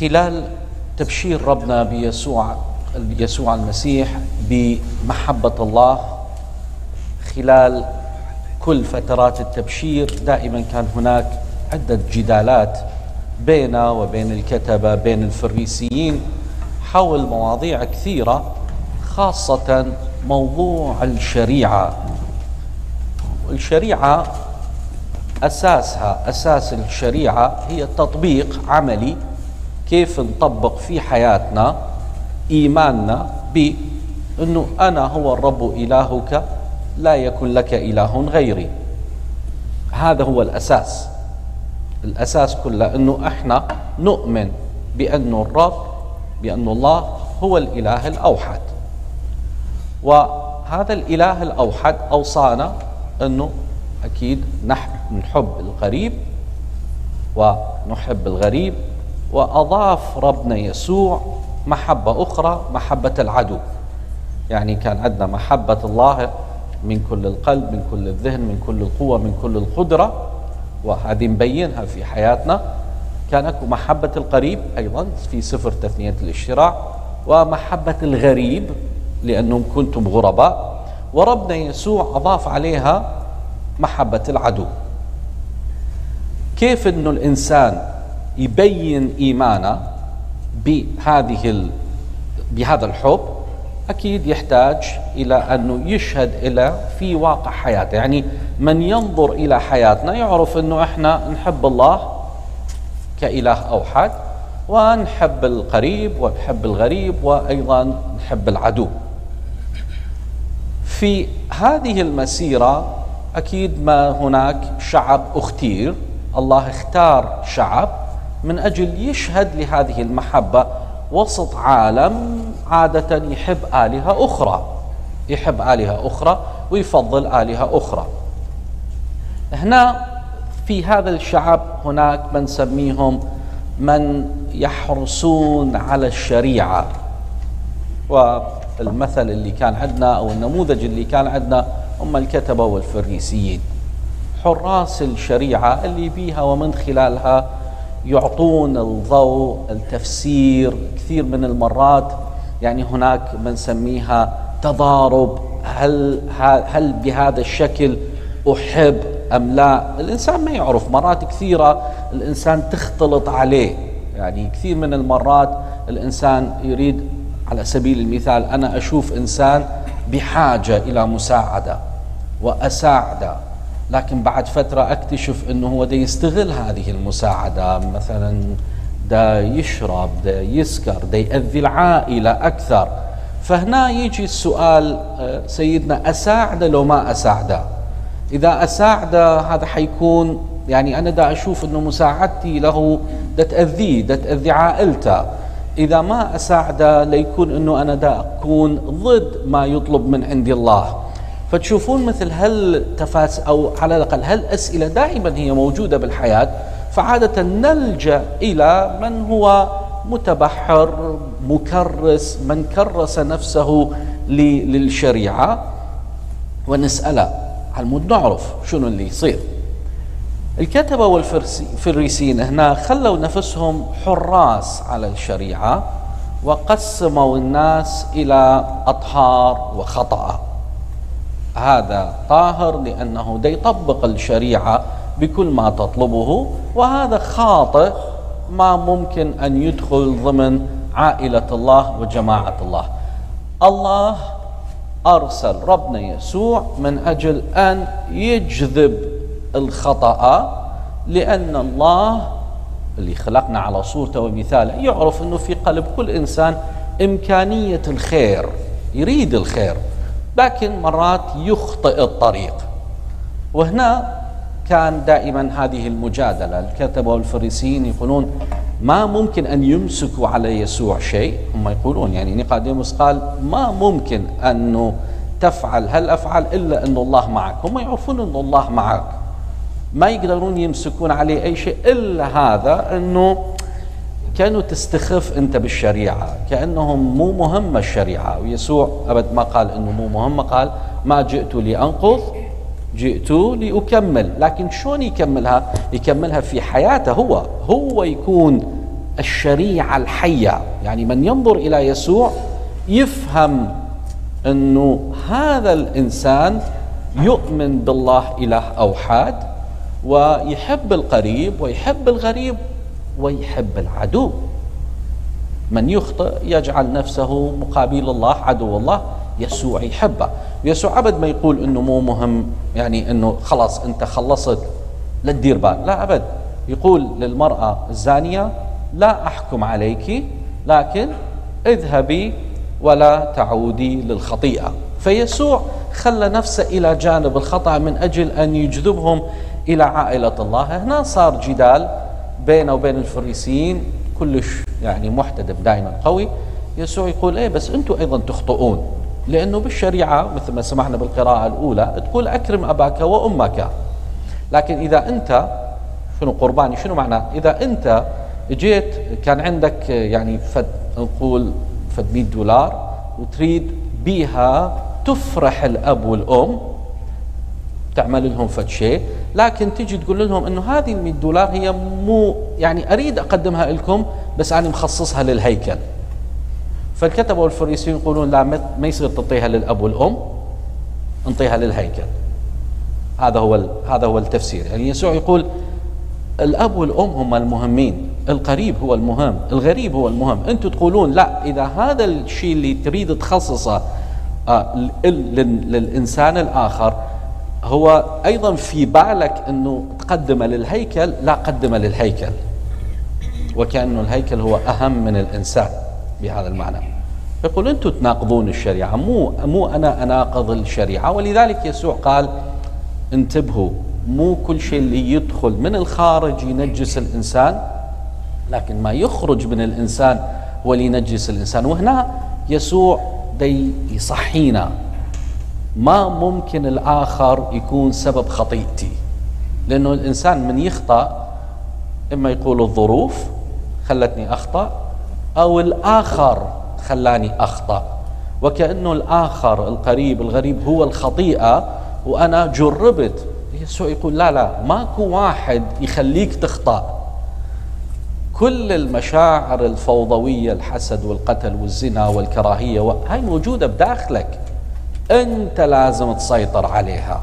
خلال تبشير ربنا بيسوع يسوع المسيح بمحبة الله خلال كل فترات التبشير دائما كان هناك عدة جدالات بينه وبين الكتبة بين الفريسيين حول مواضيع كثيرة خاصة موضوع الشريعة. الشريعة أساسها أساس الشريعة هي تطبيق عملي كيف نطبق في حياتنا إيماننا بأنه أنا هو الرب إلهك لا يكن لك إله غيري. هذا هو الأساس. الأساس كله أنه إحنا نؤمن بأن الرب بأن الله هو الإله الأوحد. وهذا الإله الأوحد أوصانا أنه أكيد نحب القريب ونحب الغريب وأضاف ربنا يسوع محبة أخرى محبة العدو. يعني كان عندنا محبة الله من كل القلب من كل الذهن من كل القوة من كل القدرة. وهذه مبينها في حياتنا. كان أكو محبة القريب أيضا في سفر تثنية الاشتراع ومحبة الغريب لأنهم كنتم غرباء. وربنا يسوع أضاف عليها محبة العدو. كيف أنه الإنسان يبين إيمانه بهذه. بهذا الحب أكيد يحتاج إلى أنه يشهد إلى في واقع حياته يعني من ينظر إلى حياتنا يعرف أنه إحنا نحب الله كإله أوحد ونحب القريب ونحب الغريب وأيضا نحب العدو في هذه المسيرة أكيد ما هناك شعب أختير الله اختار شعب من أجل يشهد لهذه المحبة وسط عالم عادة يحب آلهة أخرى يحب آلهة أخرى ويفضل آلهة أخرى. هنا في هذا الشعب هناك من نسميهم من يحرصون على الشريعة. والمثل اللي كان عندنا أو النموذج اللي كان عندنا هم الكتبة والفريسيين. حراس الشريعة اللي بيها ومن خلالها يعطون الضوء التفسير كثير من المرات. يعني هناك من نسميها تضارب. هل هل بهذا الشكل أحب أم لا؟ الإنسان ما يعرف. مرات كثيرة الإنسان تختلط عليه. يعني كثير من المرات الإنسان يريد على سبيل المثال أنا أشوف إنسان بحاجة إلى مساعدة واساعده لكن بعد فترة أكتشف أنه هو دا يستغل هذه المساعدة. مثلا دا يشرب دا يسكر دا يأذي العائلة أكثر. فهنا يجي السؤال آه، سيدنا أساعده لو ما أساعده إذا أساعده هذا حيكون يعني أنا دا أشوف أنه مساعدتي له دا تأذيه دا تأذي عائلته. إذا ما أساعده ليكون أنه أنا دا أكون ضد ما يطلب من عند الله. فتشوفون مثل هالتفاس أو على الأقل هالاسئله دائما هي موجودة بالحياة فعادة نلجأ إلى من هو متبحر مكرس من كرس نفسه للشريعة ونساله على مود نعرف شنو اللي يصير. الكتبة والفريسين هنا خلوا نفسهم حراس على الشريعة وقسموا الناس إلى أطهار وخطأ. هذا طاهر لأنه يطبق الشريعة بكل ما تطلبه وهذا خاطئ ما ممكن أن يدخل ضمن عائلة الله وجماعة الله. الله أرسل ربنا يسوع من أجل أن يجذب الخطأ لأن الله اللي خلقنا على صورته ومثاله يعرف أنه في قلب كل إنسان إمكانية الخير يريد الخير. لكن مرات يخطئ الطريق. وهنا كان دائما هذه المجادلة. الكتبه والفريسيين يقولون ما ممكن أن يمسكوا على يسوع شيء؟ هم يقولون يعني نيقاديموس قال ما ممكن انه تفعل هالافعال إلا أن الله معك؟ هم يعرفون أن الله معك. ما يقدرون يمسكون عليه أي شيء إلا هذا أنه كانوا تستخف انت بالشريعة كأنهم مو مهمه الشريعة. ويسوع أبد ما قال إنه مو مهمه قال ما جئت لانقض جئت لأكمل. لكن شلون يكملها؟ يكملها في حياته هو. هو يكون الشريعة الحية. يعني من ينظر إلى يسوع يفهم أنه هذا الإنسان يؤمن بالله إله أوحاد ويحب القريب ويحب الغريب ويحب العدو. من يخطئ يجعل نفسه مقابل الله عدو الله يسوع يحبه. يسوع أبد ما يقول أنه مو مهم يعني أنه خلاص أنت خلصت لا تدير بال. لا أبد. يقول للمرأة الزانية لا أحكم عليك لكن اذهبي ولا تعودي للخطيئة. فيسوع خلى نفسه إلى جانب الخطأ من أجل أن يجذبهم إلى عائلة الله. هنا صار جدال بينه وبين الفريسيين كلش يعني محتدم دائما قوي. يسوع يقول إيه بس أنتم أيضا تخطئون لأنه بالشريعة مثل ما سمعنا بالقراءة الأولى تقول أكرم أباك وأمك. لكن إذا أنت شنو قرباني شنو معناه إذا أنت جيت كان عندك يعني فد نقول فد 100 دولار وتريد بيها تفرح الأب والأم تعمل لهم فد شيء لكن تجي تقول لهم إنه هذه ال 100 دولار هي مو يعني أريد أقدمها لكم بس أنا مخصصها للهيكل. فالكتبه والفريسيين يقولون لا ما يصير تعطيها للأب والأم انطيها للهيكل. هذا هو هذا هو التفسير. يعني يسوع يقول الأب والأم هم المهمين القريب هو المهم الغريب هو المهم. أنتم تقولون لا إذا هذا الشيء اللي تريد تخصصه آه، للإنسان الآخر هو أيضا في بالك أنه تقدمه للهيكل لا قدمه للهيكل. وكأنه الهيكل هو أهم من الإنسان بهذا المعنى. يقول أنتم تناقضون الشريعة. مو مو أنا أناقض الشريعة. ولذلك يسوع قال انتبهوا مو كل شيء اللي يدخل من الخارج ينجس الإنسان لكن ما يخرج من الإنسان هو اللي ينجس الإنسان. وهنا يسوع دي يصحينا ما ممكن الآخر يكون سبب خطيئتي. لأنه الإنسان من يخطأ إما يقول الظروف خلتني أخطأ أو الآخر خلاني أخطأ. وكأنه الآخر القريب الغريب هو الخطيئة وأنا جربت. يسوع يقول لا لا ماكو واحد يخليك تخطأ. كل المشاعر الفوضوية الحسد والقتل والزنا والكراهية هاي موجودة بداخلك. أنت لازم تسيطر عليها.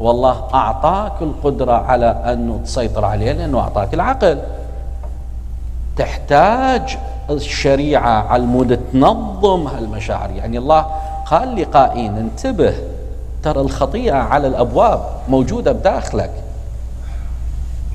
والله أعطاك القدرة على انه تسيطر عليها لأنه أعطاك العقل. تحتاج الشريعة على المود تنظم هالمشاعر. يعني الله قال لقائين انتبه ترى الخطيئة على الأبواب موجودة بداخلك.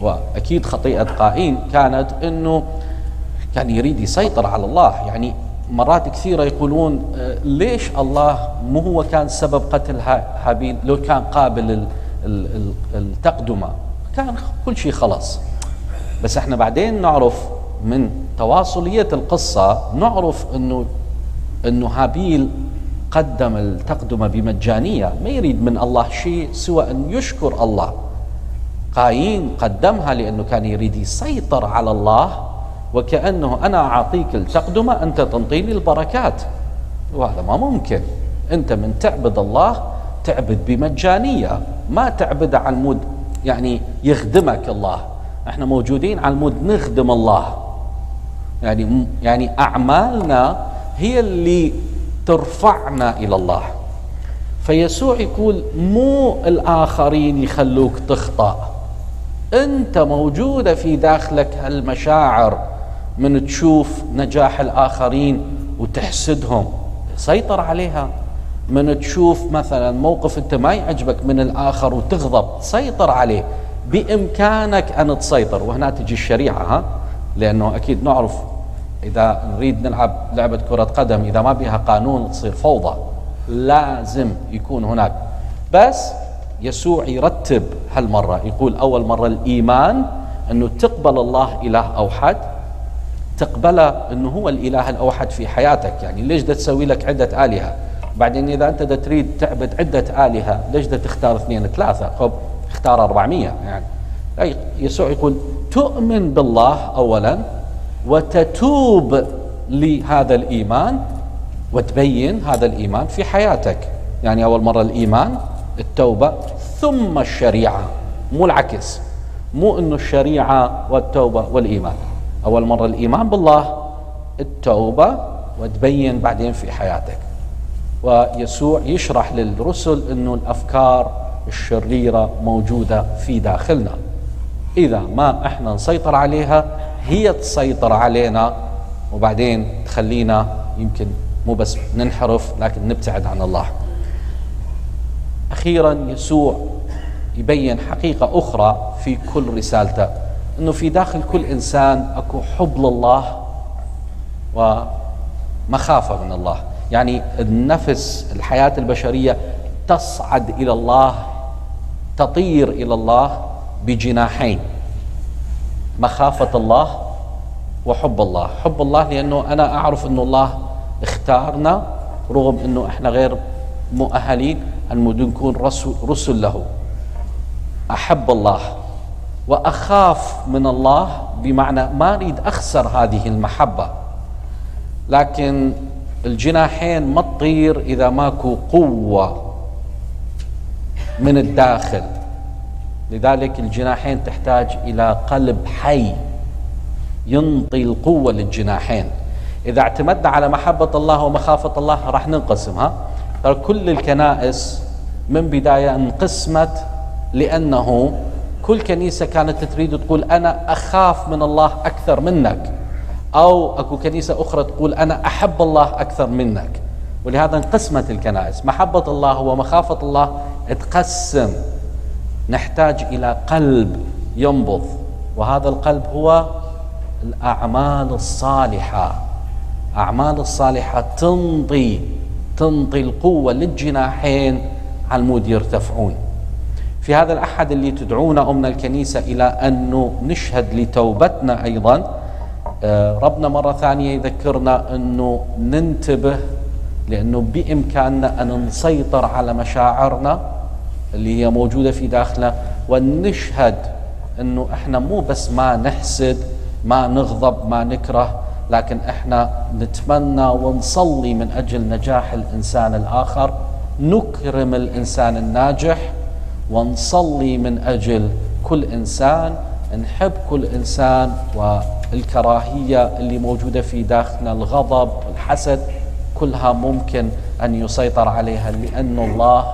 وأكيد خطيئة قائين كانت إنه كان يريد يسيطر على الله. يعني مرات كثيرة يقولون آه، ليش الله مو هو كان سبب قتل هابيل لو كان قابل التقدمة. كان كل شيء خلص بس إحنا بعدين نعرف من تواصلية القصة نعرف إنه إنه هابيل قدم التقدمة بمجانية. ما يريد من الله شيء سوى أن يشكر الله. قايين قدمها لأنه كان يريد يسيطر على الله. وكأنه أنا أعطيك التقدمة أنت تنطيني البركات. وهذا ما ممكن. أنت من تعبد الله تعبد بمجانية ما تعبد على المود يعني يخدمك الله. إحنا موجودين على المود نخدم الله. يعني يعني أعمالنا هي اللي ترفعنا إلى الله. فيسوع يقول مو الآخرين يخلوك تخطأ. أنت موجودة في داخلك هالمشاعر. من تشوف نجاح الآخرين وتحسدهم. سيطر عليها. من تشوف مثلا موقف أنت ما يعجبك من الآخر وتغضب سيطر عليه. بإمكانك أن تسيطر. وهنا تجي الشريعة ها؟ لأنه أكيد نعرف إذا نريد نلعب لعبة كرة قدم إذا ما بها قانون تصير فوضى. لازم يكون هناك. بس يسوع يرتب هالمرة. يقول أول مرة الإيمان أنه تقبل الله إله أوحد تقبله إنه هو الإله الأوحد في حياتك. يعني ليش دا تسوي لك عدة آلهة؟ بعدين إذا أنت دا تريد تعبد عدة آلهة ليش دا تختار اثنين ثلاثة؟ خب اختار 400 يعني. أي يسوع يقول تؤمن بالله اولا وتتوب لهذا الإيمان وتبين هذا الإيمان في حياتك. يعني أول مرة الإيمان التوبة ثم الشريعة. مو العكس. مو إنه الشريعة والتوبة والإيمان. أول مرة الإيمان بالله التوبة وتبين بعدين في حياتك. ويسوع يشرح للرسل أنه الأفكار الشريرة موجودة في داخلنا. إذا ما إحنا نسيطر عليها هي تسيطر علينا وبعدين تخلينا يمكن مو بس ننحرف لكن نبتعد عن الله. أخيرا يسوع يبين حقيقة أخرى في كل رسالته. أنه في داخل كل إنسان أكو حب لله ومخافة من الله. يعني النفس الحياة البشرية تصعد إلى الله تطير إلى الله بجناحين. مخافة الله وحب الله. حب الله لأنه أنا أعرف أن الله اختارنا رغم أنه إحنا غير مؤهلين أن نكون رسل, رسل له. أحب الله. وأخاف من الله بمعنى ما أريد أخسر هذه المحبة. لكن الجناحين ما تطير إذا ماكو قوة من الداخل. لذلك الجناحين تحتاج إلى قلب حي ينطي القوة للجناحين. إذا اعتمدنا على محبة الله ومخافة الله راح ننقسم ها؟ كل الكنائس من بداية انقسمت لأنه كل كنيسة كانت تريد تقول أنا أخاف من الله أكثر منك أو أكو كنيسة أخرى تقول أنا أحب الله أكثر منك. ولهذا انقسمت الكنائس محبة الله ومخافة الله تقسم. نحتاج إلى قلب ينبض وهذا القلب هو الأعمال الصالحة. أعمال الصالحة تنطي تنطي القوة للجناحين على المود يرتفعون. في هذا الأحد اللي تدعونا أمنا الكنيسة إلى أنه نشهد لتوبتنا أيضا آه، ربنا مرة ثانية يذكرنا أنه ننتبه لأنه بإمكاننا أن نسيطر على مشاعرنا اللي هي موجودة في داخلنا ونشهد أنه إحنا مو بس ما نحسد ما نغضب ما نكره لكن إحنا نتمنى ونصلي من أجل نجاح الإنسان الآخر نكرم الإنسان الناجح ونصلي من أجل كل إنسان نحب كل إنسان والكراهية اللي موجودة في داخلنا الغضب الحسد كلها ممكن أن يسيطر عليها لأن الله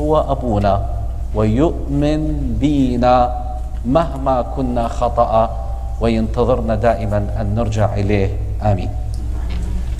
هو أبونا ويؤمن بينا مهما كنا خطأ وينتظرنا دائما أن نرجع إليه. آمين.